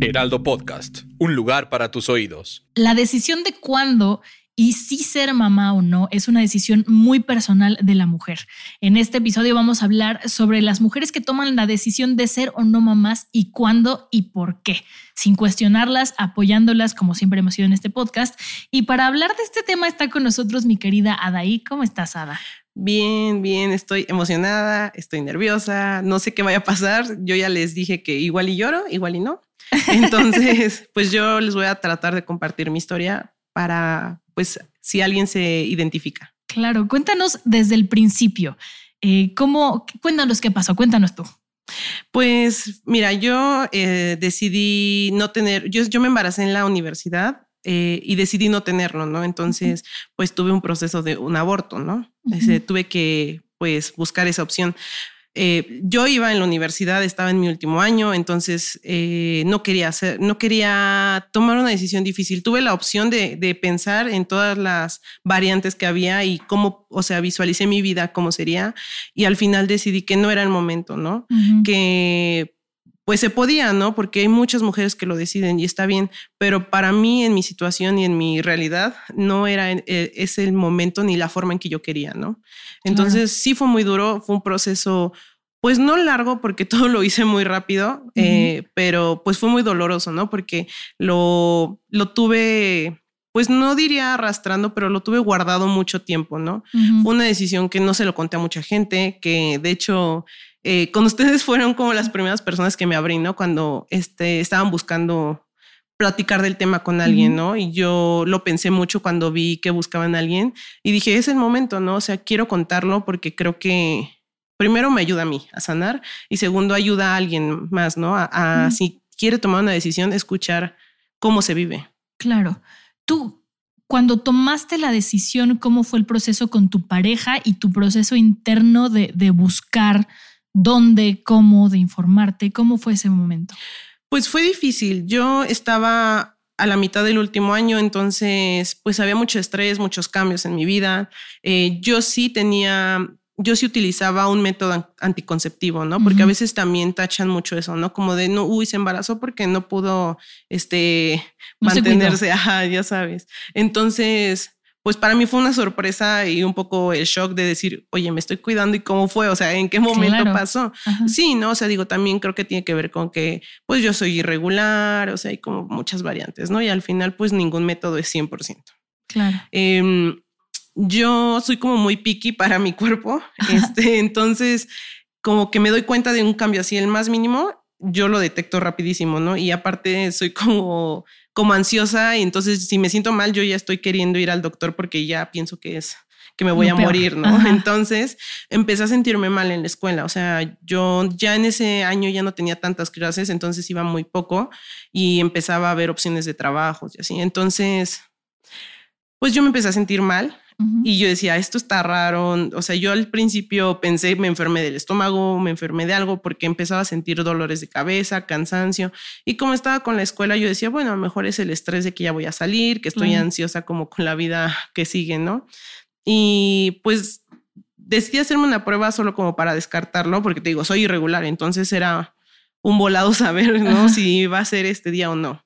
Heraldo Podcast, un lugar para tus oídos. La decisión de cuándo y si ser mamá o no es una decisión muy personal de la mujer. En este episodio vamos a hablar sobre las mujeres que toman la decisión de ser o no mamás y cuándo y por qué, sin cuestionarlas, apoyándolas como siempre hemos sido en este podcast. Y para hablar de este tema está con nosotros mi querida Adaí. ¿Cómo estás, Ada? Bien, bien, estoy emocionada, estoy nerviosa, no sé qué vaya a pasar. Yo ya les dije que igual y lloro, igual y no. Entonces, pues yo les voy a tratar de compartir mi historia para pues si alguien se identifica. Claro, cuéntanos desde el principio. Eh, ¿Cómo? Cuéntanos qué pasó, cuéntanos tú. Pues mira, yo eh, decidí no tener, yo, yo me embaracé en la universidad eh, y decidí no tenerlo, ¿no? Entonces, pues tuve un proceso de un aborto, ¿no? tuve que, pues, buscar esa opción. Eh, yo iba en la universidad, estaba en mi último año, entonces eh, no quería hacer, no quería tomar una decisión difícil. Tuve la opción de, pensar en todas las variantes que había y cómo, o sea, visualicé mi vida, cómo sería, y al final decidí que no era el momento, ¿no? Que pues se podía, ¿no? Porque hay muchas mujeres que lo deciden y está bien, pero para mí en mi situación y en mi realidad no era eh, ese el momento ni la forma en que yo quería, ¿no? Entonces sí fue muy duro, fue un proceso pues no largo porque todo lo hice muy rápido, eh, pero pues fue muy doloroso, ¿no? Porque lo, lo tuve, pues no diría arrastrando, pero lo tuve guardado mucho tiempo, ¿no? Fue una decisión que no se lo conté a mucha gente, que de hecho eh, con ustedes fueron como las primeras personas que me abrí, ¿no? Cuando este, estaban buscando platicar del tema con alguien, ¿no? Y yo lo pensé mucho cuando vi que buscaban a alguien y dije, es el momento, ¿no? O sea, quiero contarlo porque creo que primero me ayuda a mí a sanar y segundo ayuda a alguien más, ¿no? A, si quiere tomar una decisión, escuchar cómo se vive. Claro. Tú, cuando tomaste la decisión, ¿cómo fue el proceso con tu pareja y tu proceso interno de, de buscar dónde, cómo, de informarte? ¿Cómo fue ese momento? Pues fue difícil. Yo estaba a la mitad del último año, entonces pues había mucho estrés, muchos cambios en mi vida. Eh, yo sí tenía, yo sí utilizaba un método anticonceptivo, ¿no? Porque a veces también tachan mucho eso, ¿no? Como de, no, uy, se embarazó porque no pudo, este, mantenerse, ajá, ya sabes. Entonces, pues para mí fue una sorpresa y un poco el shock de decir, oye, me estoy cuidando y cómo fue, o sea, en qué momento pasó. Sí, ¿no? O sea, digo, también creo que tiene que ver con que, pues yo soy irregular, o sea, hay como muchas variantes, ¿no? Y al final, pues ningún método es 100%. Claro. Em, yo soy como muy picky para mi cuerpo, este, entonces como que me doy cuenta de un cambio así, el más mínimo, yo lo detecto rapidísimo, ¿no? Y aparte soy como como ansiosa y entonces si me siento mal yo ya estoy queriendo ir al doctor porque ya pienso que es que me voy a morir, ¿no? Entonces empecé a sentirme mal en la escuela, o sea, yo ya en ese año ya no tenía tantas clases, entonces iba muy poco y empezaba a ver opciones de trabajo y así. Entonces, pues yo me empecé a sentir mal y yo decía, esto está raro. O sea, yo al principio pensé, me enfermé del estómago, me enfermé de algo porque empezaba a sentir dolores de cabeza, cansancio. Y como estaba con la escuela, yo decía, bueno, a lo mejor es el estrés de que ya voy a salir, que estoy ansiosa como con la vida que sigue, ¿no? Y pues decidí hacerme una prueba solo como para descartarlo, porque te digo, soy irregular, entonces era un volado saber, ¿no? Si va a ser este día o no.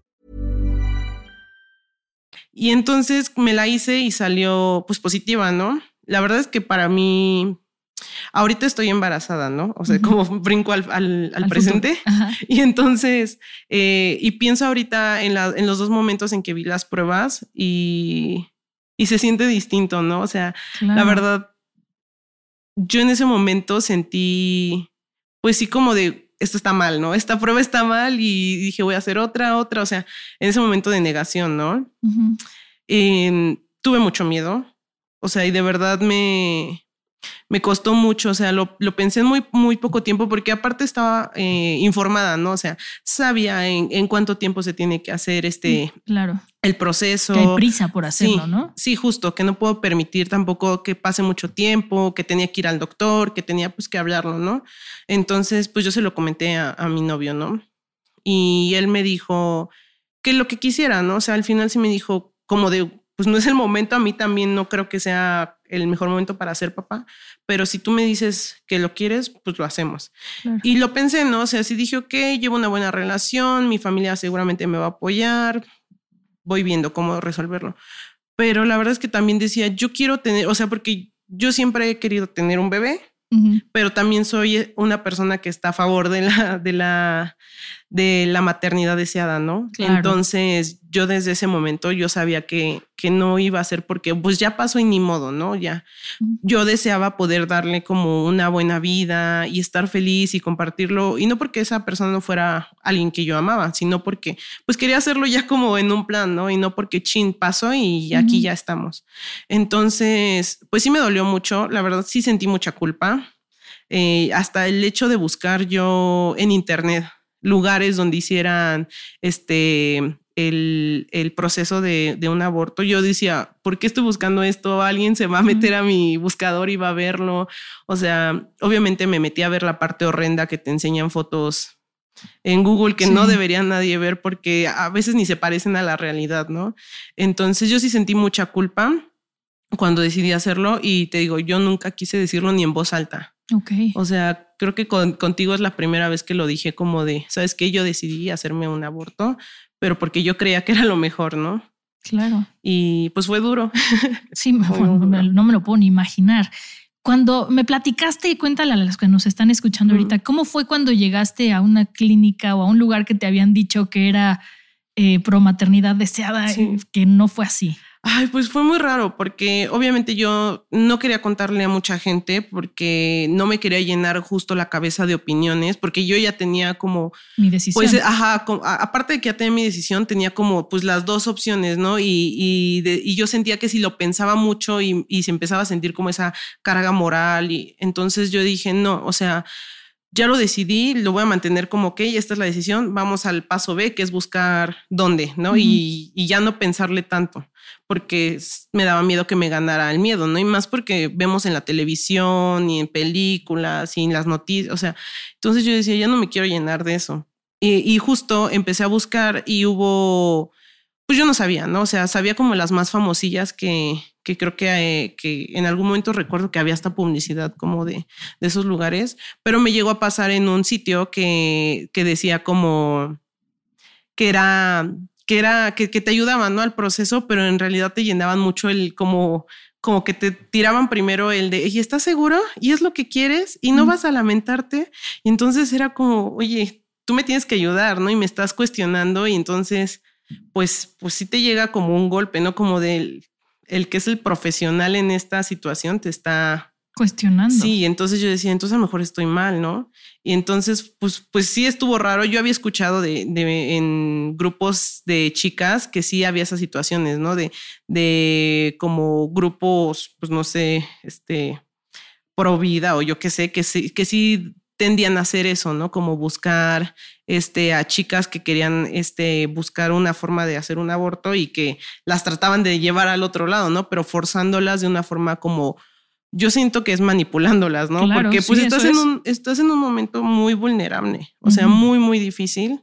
Y entonces me la hice y salió pues positiva, ¿no? La verdad es que para mí, ahorita estoy embarazada, ¿no? O sea, como brinco al, al, presente. Y entonces, eh, y pienso ahorita en, la, en los dos momentos en que vi las pruebas y, y se siente distinto, ¿no? O sea, la verdad, yo en ese momento sentí, pues sí, como de, esto está mal, ¿no? Esta prueba está mal y dije, voy a hacer otra, otra, o sea, en ese momento de negación, ¿no? Em, tuve mucho miedo, o sea, y de verdad me, me costó mucho, o sea, lo, lo pensé en muy, muy poco tiempo porque aparte estaba eh, informada, ¿no? O sea, sabía en, en, cuánto tiempo se tiene que hacer este, claro. El proceso. Que hay prisa por hacerlo, sí, ¿no? Sí, justo, que no puedo permitir tampoco que pase mucho tiempo, que tenía que ir al doctor, que tenía pues que hablarlo, ¿no? Entonces, pues yo se lo comenté a, a mi novio, ¿no? Y él me dijo que lo que quisiera, ¿no? O sea, al final sí me dijo como de, pues no es el momento, a mí también no creo que sea el mejor momento para ser papá, pero si tú me dices que lo quieres, pues lo hacemos. Claro. Y lo pensé, ¿no? O sea, si dije, ok, llevo una buena relación, mi familia seguramente me va a apoyar, voy viendo cómo resolverlo. Pero la verdad es que también decía, yo quiero tener, o sea, porque yo siempre he querido tener un bebé, uh -huh. pero también soy una persona que está a favor de la, de la, de la maternidad deseada, ¿no? Claro. Entonces, yo desde ese momento yo sabía que, que no iba a ser porque pues ya pasó y ni modo, ¿no? Ya. Yo deseaba poder darle como una buena vida y estar feliz y compartirlo y no porque esa persona no fuera alguien que yo amaba, sino porque pues quería hacerlo ya como en un plan, ¿no? Y no porque chin pasó y aquí uh -huh. ya estamos. Entonces, pues sí me dolió mucho, la verdad sí sentí mucha culpa. Eh, hasta el hecho de buscar yo en internet lugares donde hicieran este el, el proceso de, de, un aborto, yo decía, ¿por qué estoy buscando esto? Alguien se va a meter a mi buscador y va a verlo. O sea, obviamente me metí a ver la parte horrenda que te enseñan fotos en Google que sí. no debería nadie ver porque a veces ni se parecen a la realidad, ¿no? Entonces yo sí sentí mucha culpa cuando decidí hacerlo y te digo, yo nunca quise decirlo ni en voz alta. Ok. O sea, creo que con, contigo es la primera vez que lo dije como de, ¿sabes qué? Yo decidí hacerme un aborto, pero porque yo creía que era lo mejor, ¿no? Claro. Y pues fue duro. Sí, bueno, duro. no me lo puedo ni imaginar. Cuando me platicaste y cuéntale a los que nos están escuchando ahorita, ¿cómo fue cuando llegaste a una clínica o a un lugar que te habían dicho que era eh, pro maternidad deseada, sí. que no fue así? Ay, pues fue muy raro porque obviamente yo no quería contarle a mucha gente porque no me quería llenar justo la cabeza de opiniones porque yo ya tenía como mi decisión. Pues ajá, como, aparte de que ya tenía mi decisión, tenía como pues las dos opciones, ¿no? Y, y, de, y yo sentía que si lo pensaba mucho y, y se empezaba a sentir como esa carga moral y entonces yo dije, no, o sea, ya lo decidí, lo voy a mantener como, ok, esta es la decisión, vamos al paso B, que es buscar dónde, ¿no? Uh -huh. y, y, ya no pensarle tanto, porque me daba miedo que me ganara el miedo, ¿no? Y más porque vemos en la televisión y en películas y en las noticias, o sea, entonces yo decía, ya no me quiero llenar de eso. Y, y justo empecé a buscar y hubo, pues yo no sabía, ¿no? O sea, sabía como las más famosillas que, que creo que, eh, que en algún momento recuerdo que había esta publicidad como de, de esos lugares, pero me llegó a pasar en un sitio que, que decía como que era que era que, que te ayudaban ¿no? al proceso, pero en realidad te llenaban mucho el como como que te tiraban primero el de, ¿y estás seguro? ¿Y es lo que quieres? ¿Y no mm. vas a lamentarte? Y entonces era como, oye, tú me tienes que ayudar, ¿no? Y me estás cuestionando y entonces, pues, pues sí te llega como un golpe, ¿no? Como del, el que es el profesional en esta situación te está cuestionando. Sí, entonces yo decía, entonces a lo mejor estoy mal, ¿no? Y entonces, pues, pues sí estuvo raro. Yo había escuchado de, de en grupos de chicas que sí había esas situaciones, ¿no? De, de como grupos, pues no sé, este, pro vida o yo qué sé, que sí, que sí tendían a hacer eso, ¿no? Como buscar este, a chicas que querían este, buscar una forma de hacer un aborto y que las trataban de llevar al otro lado, ¿no? Pero forzándolas de una forma como, yo siento que es manipulándolas, ¿no? Claro, Porque pues sí, estás, en un, estás en un momento muy vulnerable, o uh -huh. sea, muy, muy difícil,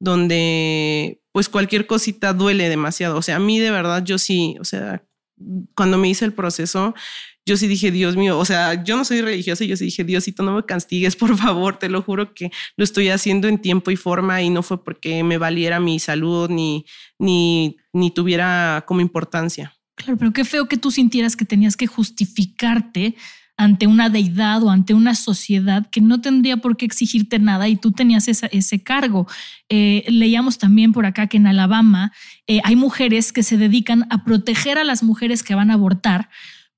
donde pues cualquier cosita duele demasiado. O sea, a mí de verdad, yo sí, o sea, cuando me hice el proceso, yo sí dije, Dios mío, o sea, yo no soy religiosa y yo sí dije, Diosito, no me castigues, por favor, te lo juro que lo estoy haciendo en tiempo y forma y no fue porque me valiera mi salud ni, ni, ni tuviera como importancia. Claro, pero qué feo que tú sintieras que tenías que justificarte ante una deidad o ante una sociedad que no tendría por qué exigirte nada y tú tenías ese cargo. Eh, leíamos también por acá que en Alabama eh, hay mujeres que se dedican a proteger a las mujeres que van a abortar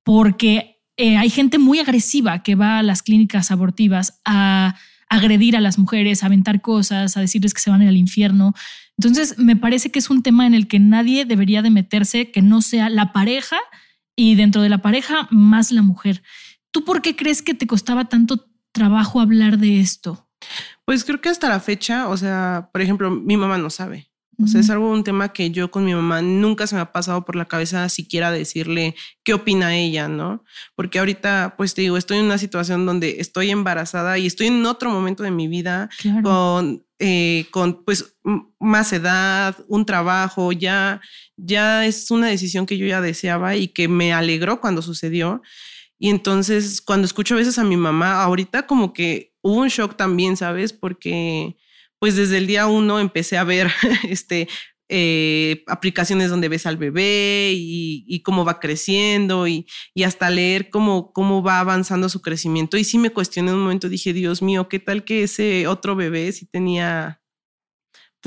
porque eh, hay gente muy agresiva que va a las clínicas abortivas a agredir a las mujeres, a aventar cosas, a decirles que se van al infierno. Entonces, me parece que es un tema en el que nadie debería de meterse que no sea la pareja y dentro de la pareja más la mujer. ¿Tú por qué crees que te costaba tanto trabajo hablar de esto? Pues creo que hasta la fecha, o sea, por ejemplo, mi mamá no sabe. O sea, es algo, un tema que yo con mi mamá nunca se me ha pasado por la cabeza siquiera decirle qué opina ella, ¿no? Porque ahorita, pues te digo, estoy en una situación donde estoy embarazada y estoy en otro momento de mi vida con, eh, con, pues, más edad, un trabajo, ya, ya es una decisión que yo ya deseaba y que me alegró cuando sucedió. Y entonces, cuando escucho a veces a mi mamá, ahorita como que hubo un shock también, ¿sabes? Porque pues desde el día uno empecé a ver este, eh, aplicaciones donde ves al bebé y, cómo va creciendo y, hasta leer cómo, cómo va avanzando su crecimiento. Y sí me cuestioné un momento, dije, Dios mío, ¿qué tal que ese otro bebé si tenía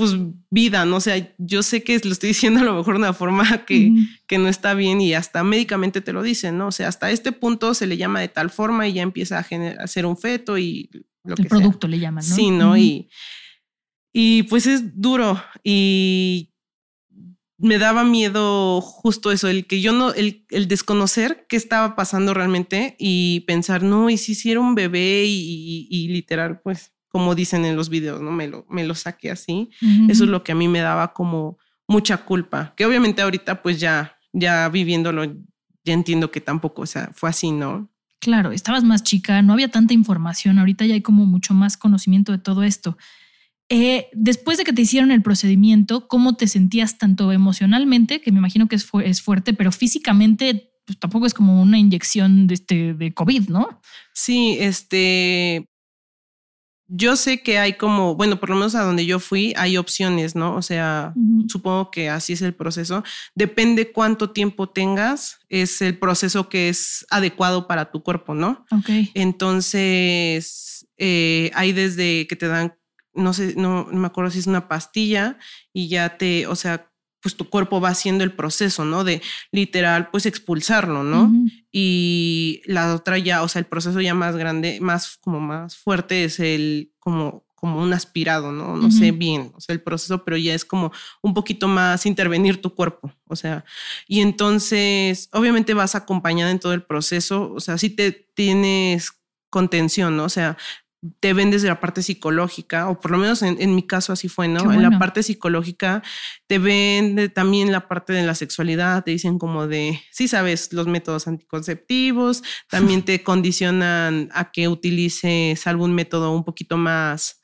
pues vida, ¿no? O sea, yo sé que lo estoy diciendo a lo mejor de una forma que, que no está bien y hasta médicamente te lo dicen, ¿no? O sea, hasta este punto se le llama de tal forma y ya empieza a, a un feto y lo El producto le llaman, ¿no? Sí, ¿no? Y y pues es duro y me daba miedo justo eso, el que yo no, el, el desconocer qué estaba pasando realmente y pensar, no, y si hiciera un bebé y, literal, pues como dicen en los videos, ¿no? Me lo, me lo saqué así. Eso es lo que a mí me daba como mucha culpa, que obviamente ahorita pues ya, ya viviéndolo, ya entiendo que tampoco, o sea, fue así, ¿no? Claro, estabas más chica, no había tanta información, ahorita ya hay como mucho más conocimiento de todo esto. Eh, después de que te hicieron el procedimiento, ¿cómo te sentías tanto emocionalmente, que me imagino que es, es fuerte, pero físicamente pues, tampoco es como una inyección de, este, de COVID, ¿no? Sí, este, yo sé que hay como, bueno, por lo menos a donde yo fui, hay opciones, ¿no? O sea, supongo que así es el proceso. Depende cuánto tiempo tengas, es el proceso que es adecuado para tu cuerpo, ¿no? Ok. Entonces, eh, hay desde que te dan no sé, no, me acuerdo si es una pastilla y ya te, o sea, pues tu cuerpo va haciendo el proceso, ¿no? De literal, pues expulsarlo, ¿no? Y la otra ya, o sea, el proceso ya más grande, más como más fuerte es el como como un aspirado, ¿no? No sé bien, o sea, el proceso, pero ya es como un poquito más intervenir tu cuerpo, o sea, y entonces, obviamente vas acompañada en todo el proceso, o sea, si te tienes contención, ¿no? O sea, te ven desde la parte psicológica, o por lo menos en, mi caso así fue, ¿no? En la parte psicológica te ven también la parte de la sexualidad, te dicen como de, sí sabes, los métodos anticonceptivos, también te condicionan a que utilices algún método un poquito más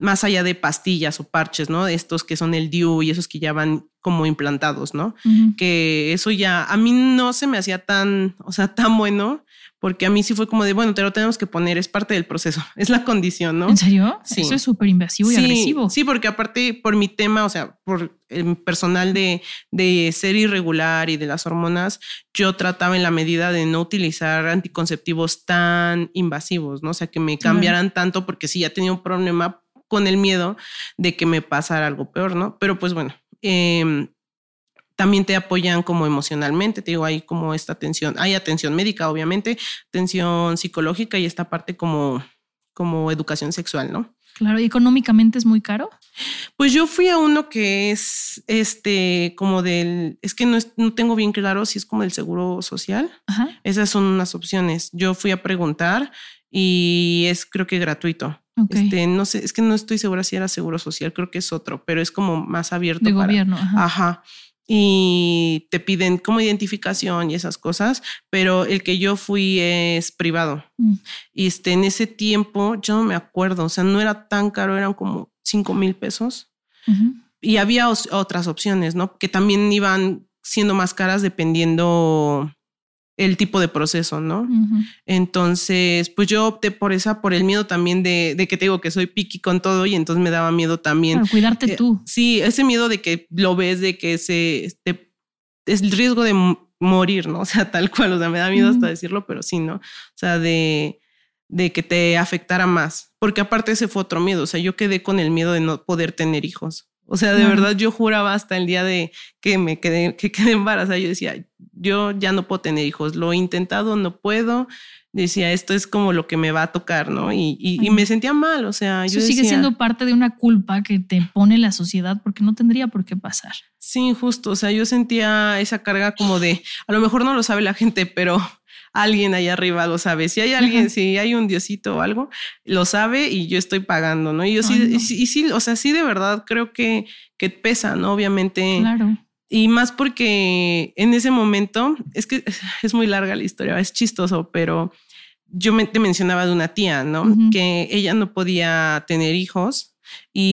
más allá de pastillas o parches, ¿no? Estos que son el DIU y esos que ya van como implantados, ¿no? Que eso ya a mí no se me hacía tan, o sea, tan bueno, porque a mí sí fue como de, bueno, te lo tenemos que poner, es parte del proceso, es la condición, ¿no? ¿En serio? Sí. Eso es súper invasivo y agresivo. Sí, porque aparte por mi tema, o sea, por el personal de, de ser irregular y de las hormonas, yo trataba en la medida de no utilizar anticonceptivos tan invasivos, ¿no? O sea, que me cambiaran tanto porque si ya tenía un problema con el miedo de que me pasara algo peor, ¿no? Pero pues bueno, em, también te apoyan como emocionalmente, te digo, hay como esta atención, hay atención médica, obviamente, atención psicológica y esta parte como, como educación sexual, ¿no? Claro, ¿y económicamente es muy caro? Pues yo fui a uno que es este como del, es que no, no tengo bien claro si es como del seguro social. Esas son unas opciones. Yo fui a preguntar y es creo que gratuito. Este, no sé, es que no estoy segura si era seguro social, creo que es otro, pero es como más abierto. De gobierno. Ajá. Y te piden como identificación y esas cosas, pero el que yo fui es privado. Mm. Y este, en ese tiempo, yo no me acuerdo, o sea, no era tan caro, eran como 5 mil pesos. Y había otras opciones, ¿no? Que también iban siendo más caras dependiendo el tipo de proceso, ¿no? Entonces, pues yo opté por esa, por el miedo también de, de, que te digo que soy piqui con todo y entonces me daba miedo también. cuidarte tú. Sí, ese miedo de que lo ves, de que se, este, es el riesgo de morir, ¿no? O sea, tal cual, o sea, me da miedo hasta decirlo, pero sí, ¿no? O sea, de, de que te afectara más, porque aparte ese fue otro miedo, o sea, yo quedé con el miedo de no poder tener hijos. O sea, de verdad yo juraba hasta el día de que me quedé, que quedé embarazada. Yo decía, yo ya no puedo tener hijos. Lo he intentado, no puedo. Decía, esto es como lo que me va a tocar, ¿no? Y, y, me sentía mal. O sea, Eso sigue siendo parte de una culpa que te pone la sociedad porque no tendría por qué pasar. Sí, justo. O sea, yo sentía esa carga como de, a lo mejor no lo sabe la gente, pero alguien allá arriba lo sabe. Si hay alguien, si hay un diosito o algo, lo sabe y yo estoy pagando, ¿no? Y yo sí, y, sí, o sea, sí de verdad creo que, que pesa, ¿no? Obviamente. Claro. Y más porque en ese momento, es que es muy larga la historia, es chistoso, pero yo me, te mencionaba de una tía, ¿no? Que ella no podía tener hijos y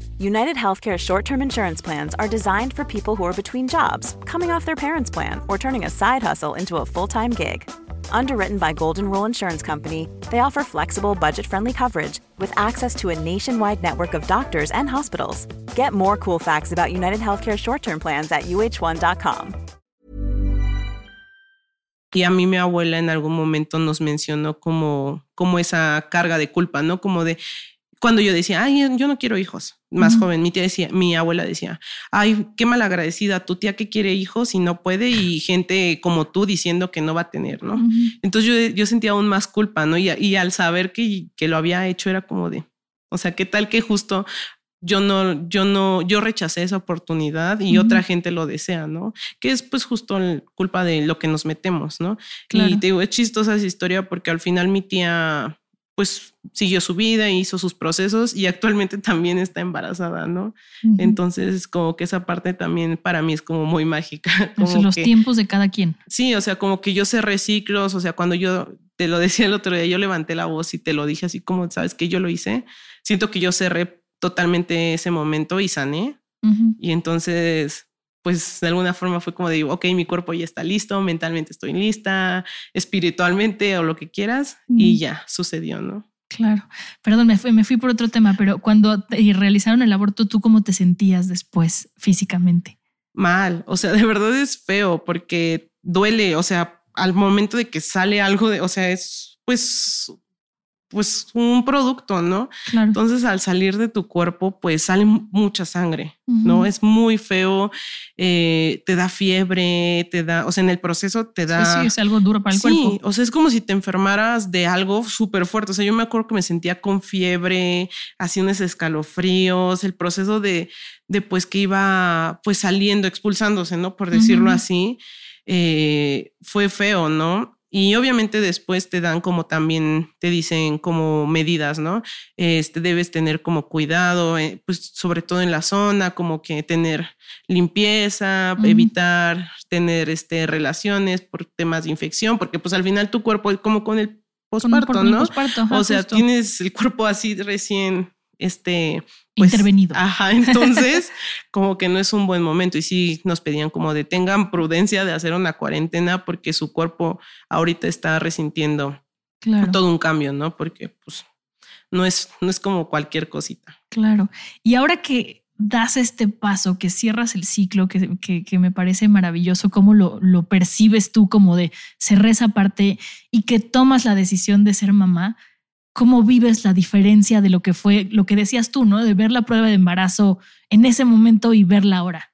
United Healthcare short term insurance plans are designed for people who are between jobs, coming off their parents' plan, or turning a side hustle into a full time gig. Underwritten by Golden Rule Insurance Company, they offer flexible, budget friendly coverage with access to a nationwide network of doctors and hospitals. Get more cool facts about United Healthcare short term plans at uh1.com. Y a mí mi abuela en algún momento nos mencionó como, como esa carga de culpa, ¿no? Como de, cuando yo decía, ay, yo no quiero hijos, más joven, mi tía decía, mi abuela decía, ay, qué malagradecida, tu tía que quiere hijos y no puede y gente como tú diciendo que no va a tener, ¿no? Entonces yo, sentía aún más culpa, ¿no? Y, al saber que, que lo había hecho era como de, o sea, qué tal que justo yo no, yo no, yo rechacé esa oportunidad y otra gente lo desea, ¿no? Que es pues justo culpa de lo que nos metemos, ¿no? Y te digo, es chistosa esa historia porque al final mi tía pues siguió su vida, hizo sus procesos y actualmente también está embarazada, ¿no? Entonces, como que esa parte también para mí es como muy mágica. Como los tiempos de cada quien. Sí, o sea, como que yo cerré ciclos, o sea, cuando yo te lo decía el otro día, yo levanté la voz y te lo dije así como, sabes que yo lo hice, siento que yo cerré totalmente ese momento y sané. Y entonces, pues de alguna forma fue como de, ok, mi cuerpo ya está listo, mentalmente estoy lista, espiritualmente o lo que quieras, y ya sucedió, ¿no? Claro. Perdón, me fui, me fui por otro tema, pero cuando realizaron el aborto, ¿tú cómo te sentías después físicamente? Mal, o sea, de verdad es feo porque duele, o sea, al momento de que sale algo de, o sea, es pues pues un producto, ¿no? Entonces al salir de tu cuerpo, pues sale mucha sangre, ¿no? Es muy feo, eh, te da fiebre, te da, o sea, en el proceso te da... Sí, sí es algo duro para el sí, o sea, es como si te enfermaras de algo súper fuerte, o sea, yo me acuerdo que me sentía con fiebre, hacía unos escalofríos, el proceso de, de pues que iba pues saliendo, expulsándose, ¿no? Por decirlo así, eh, fue feo, ¿no? Y obviamente después te dan como también te dicen como medidas, ¿no? Este debes tener como cuidado, eh, pues sobre todo en la zona, como que tener limpieza, evitar tener este relaciones por temas de infección, porque pues al final tu cuerpo es como con el posparto, ¿no? o sea, tienes el cuerpo así recién este pues, intervenido. Ajá, entonces como que no es un buen momento y sí nos pedían como de tengan prudencia de hacer una cuarentena porque su cuerpo ahorita está resintiendo todo un cambio, ¿no? Porque pues no es, no es como cualquier cosita. Claro. Y ahora que das este paso, que cierras el ciclo, que, que, me parece maravilloso, cómo lo, lo percibes tú como de cerrar esa parte y que tomas la decisión de ser mamá, ¿Cómo vives la diferencia de lo que fue, lo que decías tú, ¿no? De ver la prueba de embarazo en ese momento y verla ahora.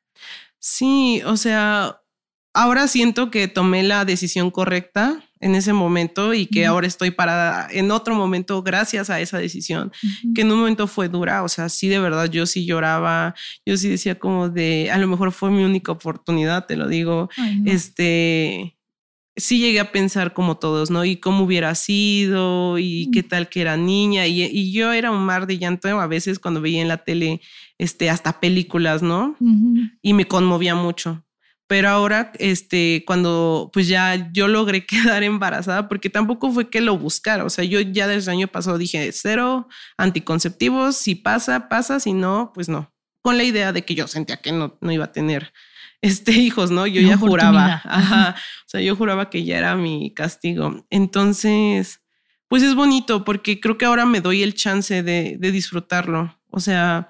Sí, o sea, ahora siento que tomé la decisión correcta en ese momento y que ahora estoy parada en otro momento gracias a esa decisión, que en un momento fue dura, o sea, sí de verdad yo sí lloraba, yo sí decía como de, a lo mejor fue mi única oportunidad, te lo digo, este, sí llegué a pensar como todos, ¿no? Y cómo hubiera sido y qué tal que era niña. Y, yo era un mar de llanto a veces cuando veía en la tele este, hasta películas, ¿no? Y me conmovía mucho. Pero ahora, este, cuando pues ya yo logré quedar embarazada, porque tampoco fue que lo buscara. O sea, yo ya desde el año pasado dije cero anticonceptivos. Si pasa, pasa. Si no, pues no. Con la idea de que yo sentía que no, no iba a tener este, hijos, ¿no? Yo ya juraba, ajá, o sea, yo juraba que ya era mi castigo. Entonces, pues es bonito porque creo que ahora me doy el chance de, de disfrutarlo. O sea,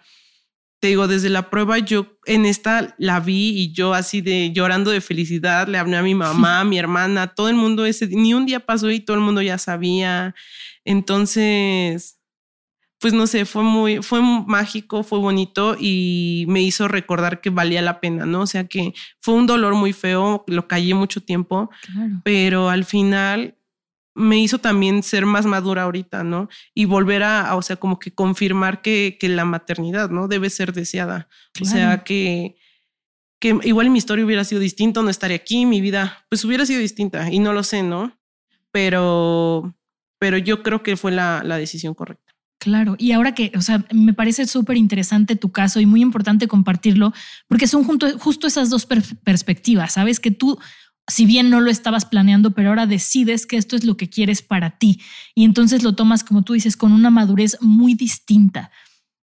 te digo, desde la prueba yo en esta la vi y yo así de llorando de felicidad, le hablé a mi mamá, a mi hermana, todo el mundo ese, ni un día pasó y todo el mundo ya sabía. Entonces, pues no sé, fue muy, fue mágico, fue bonito y me hizo recordar que valía la pena, ¿no? O sea que fue un dolor muy feo, lo callé mucho tiempo, pero al final me hizo también ser más madura ahorita, ¿no? Y volver a, o sea, como que confirmar que, que la maternidad, ¿no? Debe ser deseada. O sea, que, que igual mi historia hubiera sido distinta, no estaría aquí, mi vida, pues hubiera sido distinta y no lo sé, ¿no? Pero, pero yo creo que fue la, la decisión correcta. Claro, y ahora que, o sea, me parece súper interesante tu caso y muy importante compartirlo, porque son justo esas dos perspectivas, ¿sabes? Que tú, si bien no lo estabas planeando, pero ahora decides que esto es lo que quieres para ti y entonces lo tomas, como tú dices, con una madurez muy distinta.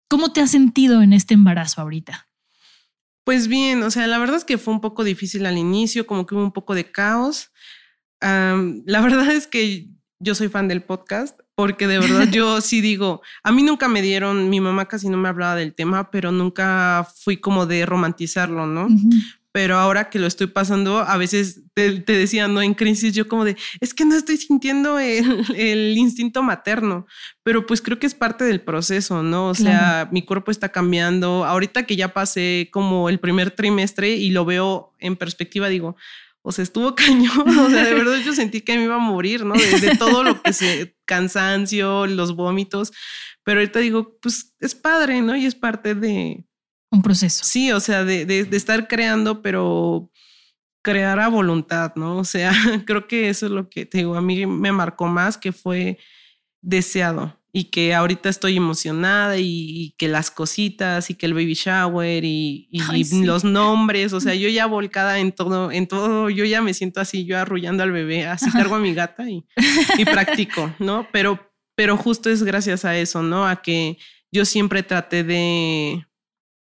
¿Cómo te has sentido en este embarazo ahorita? Pues bien, o sea, la verdad es que fue un poco difícil al inicio, como que hubo un poco de caos. la verdad es que yo soy fan del podcast, porque de verdad yo sí digo, a mí nunca me dieron, mi mamá casi no me hablaba del tema, pero nunca fui como de romantizarlo, ¿no? pero ahora que lo estoy pasando, a veces te, decía, ¿no? En crisis, yo como de, es que no estoy sintiendo el, instinto materno, pero pues creo que es parte del proceso, ¿no? O sea, mi cuerpo está cambiando. Ahorita que ya pasé como el primer trimestre y lo veo en perspectiva, digo, o sea, estuvo cañón, o sea, de verdad yo sentí que me iba a morir, ¿no? De, todo lo que se, cansancio, los vómitos, pero ahorita digo, pues es padre, ¿no? Y es parte de, un proceso. Sí, o sea, de, de, estar creando, pero crear a voluntad, ¿no? O sea, creo que eso es lo que te digo, a mí me marcó más, que fue deseado y que ahorita estoy emocionada y, que las cositas y que el baby shower y, y los nombres, o sea, yo ya volcada en todo, en todo, yo ya me siento así, yo arrullando al bebé, así cargo a mi gata y, y practico, ¿no? Pero, pero justo es gracias a eso, ¿no? A que yo siempre traté de,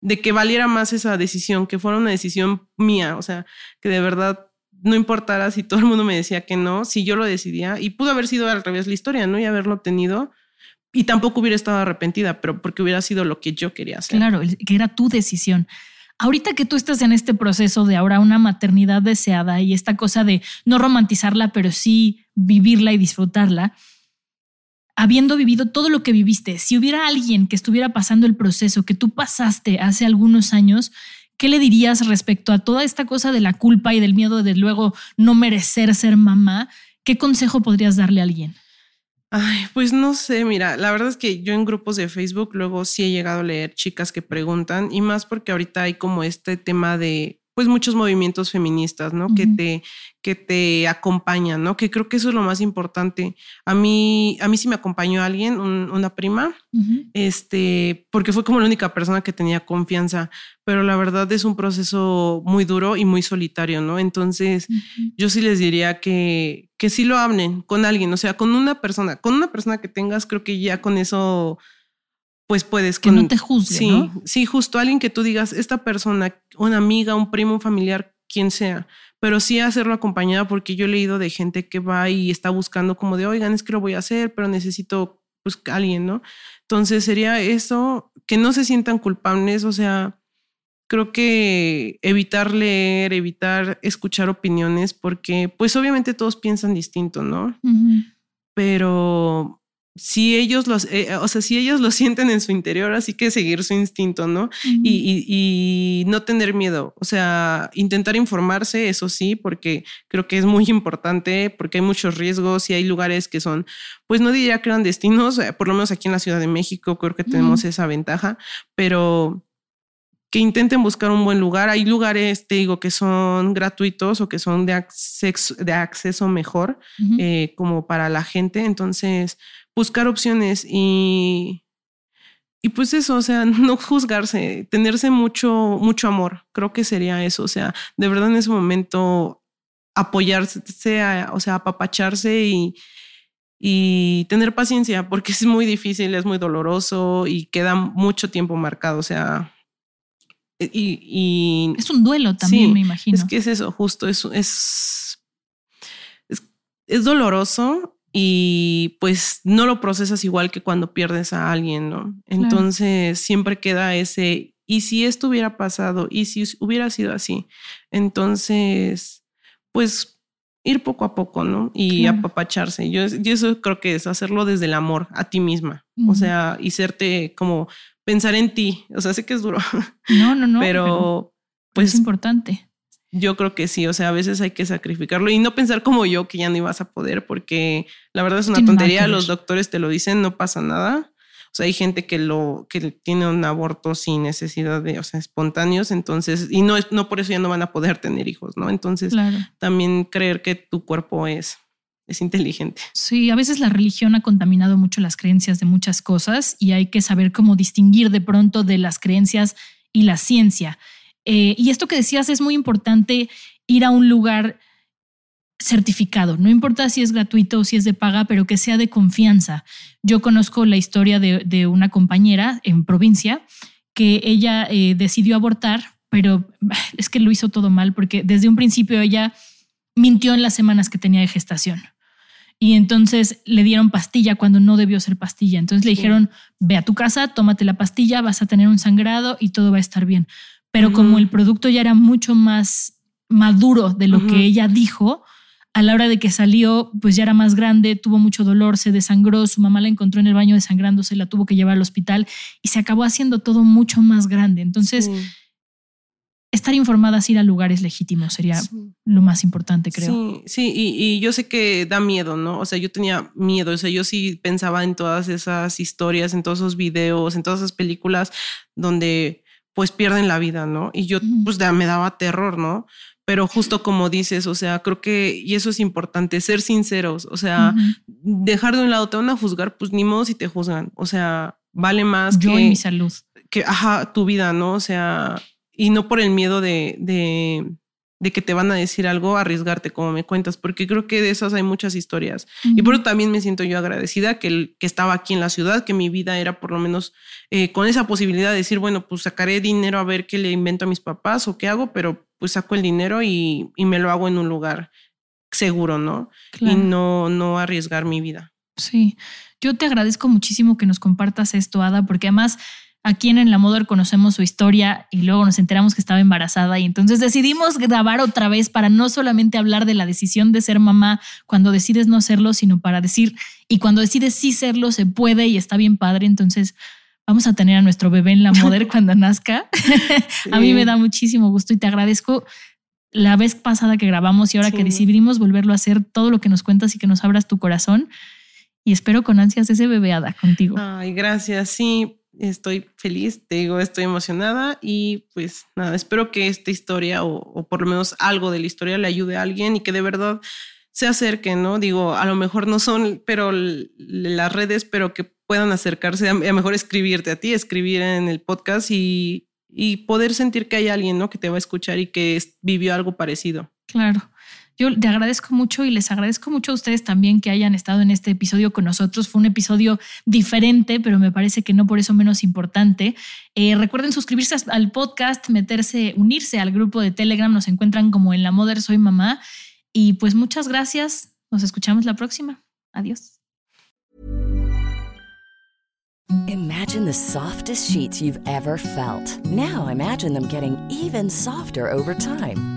de que valiera más esa decisión, que fuera una decisión mía, o sea, que de verdad no importara si todo el mundo me decía que no, si yo lo decidía, y pudo haber sido al revés la historia, ¿no? Y haberlo tenido, y tampoco hubiera estado arrepentida, pero porque hubiera sido lo que yo quería hacer. Claro, que era tu decisión. Ahorita que tú estás en este proceso de ahora una maternidad deseada y esta cosa de no romantizarla, pero sí vivirla y disfrutarla, habiendo vivido todo lo que viviste, si hubiera alguien que estuviera pasando el proceso que tú pasaste hace algunos años, ¿qué le dirías respecto a toda esta cosa de la culpa y del miedo de luego no merecer ser mamá? ¿Qué consejo podrías darle a alguien? Ay, pues no sé, mira, la verdad es que yo en grupos de Facebook luego sí he llegado a leer chicas que preguntan y más porque ahorita hay como este tema de pues muchos movimientos feministas, ¿no? Que te que te acompañan, ¿no? Que creo que eso es lo más importante. A mí a mí sí me acompañó alguien, una prima, este, porque fue como la única persona que tenía confianza, pero la verdad es un proceso muy duro y muy solitario, ¿no? Entonces, yo sí les diría que que sí lo hablen con alguien, o sea, con una persona, con una persona que tengas, creo que ya con eso pues puedes que no te juzgue. Sí, sí, justo alguien que tú digas, esta persona, una amiga, un primo, un familiar, quien sea, pero sí hacerlo acompañada porque yo he leído de gente que va y está buscando como de, oigan, es que lo voy a hacer, pero necesito pues alguien, ¿no? Entonces sería eso, que no se sientan culpables, o sea, creo que evitar leer, evitar escuchar opiniones, porque pues obviamente todos piensan distinto, ¿no? Pero si ellos los, eh, o sea, si ellos lo sienten en su interior, así que seguir su instinto, ¿no? y, y, no tener miedo, o sea, intentar informarse, eso sí, porque creo que es muy importante, porque hay muchos riesgos y hay lugares que son, pues no diría que eran destinos, eh, por lo menos aquí en la Ciudad de México creo que tenemos esa ventaja, pero que intenten buscar un buen lugar. Hay lugares, te digo, que son gratuitos o que son de acceso, de acceso mejor, eh, como para la gente. Entonces, buscar opciones y, y pues eso, o sea, no juzgarse, tenerse mucho, mucho amor. Creo que sería eso. O sea, de verdad en ese momento apoyarse, o sea, apapacharse y, y tener paciencia, porque es muy difícil, es muy doloroso y queda mucho tiempo marcado. O sea, y, es un duelo también, me imagino. Es que es eso, justo, es, es, es, doloroso y pues no lo procesas igual que cuando pierdes a alguien, ¿no? Entonces siempre queda ese, ¿y si esto hubiera pasado? ¿Y si hubiera sido así? Entonces, pues ir poco a poco, ¿no? Y apapacharse. Yo, yo, eso creo que es hacerlo desde el amor a ti misma, o sea, y serte como pensar en ti, o sea, sé que es duro. No, no, no. pero, pues es importante. Yo creo que sí, o sea, a veces hay que sacrificarlo y no pensar como yo que ya no ibas a poder, porque la verdad es una tontería, los doctores te lo dicen, no pasa nada. O sea, hay gente que lo que tiene un aborto sin necesidad de, o sea, espontáneos, entonces y no es no por eso ya no van a poder tener hijos, ¿no? Entonces, también creer que tu cuerpo es es inteligente. Sí, a veces la religión ha contaminado mucho las creencias de muchas cosas y hay que saber cómo distinguir de pronto de las creencias y la ciencia. Eh, y esto que decías es muy importante ir a un lugar certificado, no importa si es gratuito o si es de paga, pero que sea de confianza. Yo conozco la historia de, una compañera en provincia que ella eh, decidió abortar, pero es que lo hizo todo mal porque desde un principio ella mintió en las semanas que tenía de gestación. Y entonces le dieron pastilla cuando no debió ser pastilla. Entonces le dijeron, ve a tu casa, tómate la pastilla, vas a tener un sangrado y todo va a estar bien pero como el producto ya era mucho más maduro de lo que ella dijo, a la hora de que salió, pues ya era más grande, tuvo mucho dolor, se desangró, su mamá la encontró en el baño desangrándose, la tuvo que llevar al hospital y se acabó haciendo todo mucho más grande. Entonces, estar informadas, ir a lugares legítimos sería lo más importante, creo. Sí, sí, y, y, yo sé que da miedo, ¿no? O sea, yo tenía miedo, o sea, yo sí pensaba en todas esas historias, en todos esos videos, en todas esas películas donde pues pierden la vida, ¿no? Y yo pues me daba terror, ¿no? Pero justo como dices, o sea, creo que, y eso es importante, ser sinceros, o sea, dejar de un lado, te van a juzgar, pues ni modo si te juzgan, o sea, vale más yo y mi salud. Que, ajá, tu vida, ¿no? O sea, y no por el miedo de, de de que te van a decir algo, arriesgarte como me cuentas, porque creo que de esas hay muchas historias. Y por eso también me siento yo agradecida que, que estaba aquí en la ciudad, que mi vida era por lo menos eh, con esa posibilidad de decir, bueno, pues sacaré dinero a ver qué le invento a mis papás o qué hago, pero pues saco el dinero y, y me lo hago en un lugar seguro, ¿no? Y no, no arriesgar mi vida. Sí, yo te agradezco muchísimo que nos compartas esto, Ada, porque además Aquí en La Modor conocemos su historia y luego nos enteramos que estaba embarazada y entonces decidimos grabar otra vez para no solamente hablar de la decisión de ser mamá cuando decides no serlo, sino para decir, y cuando decides sí serlo, se puede y está bien padre. Entonces vamos a tener a nuestro bebé en La Modor cuando nazca. a mí me da muchísimo gusto y te agradezco la vez pasada que grabamos y ahora que decidimos volverlo a hacer, todo lo que nos cuentas y que nos abras tu corazón. Y espero con ansias ese bebeada contigo. Ay, gracias. Sí, estoy feliz, te digo, estoy emocionada y pues nada, espero que esta historia o, por lo menos algo de la historia le ayude a alguien y que de verdad se acerque, ¿no? Digo, a lo mejor no son, pero las redes, pero que puedan acercarse, a, lo mejor escribirte a ti, escribir en el podcast y, y poder sentir que hay alguien, ¿no? Que te va a escuchar y que vivió algo parecido. Claro. Yo te agradezco mucho y les agradezco mucho a ustedes también que hayan estado en este episodio con nosotros. Fue un episodio diferente, pero me parece que no por eso menos importante. Eh, recuerden suscribirse al podcast, meterse, unirse al grupo de Telegram. Nos encuentran como en la Mother Soy Mamá. Y pues muchas gracias. Nos escuchamos la próxima. Adiós. Imagine the softest sheets you've ever felt. Now imagine them getting even softer over time.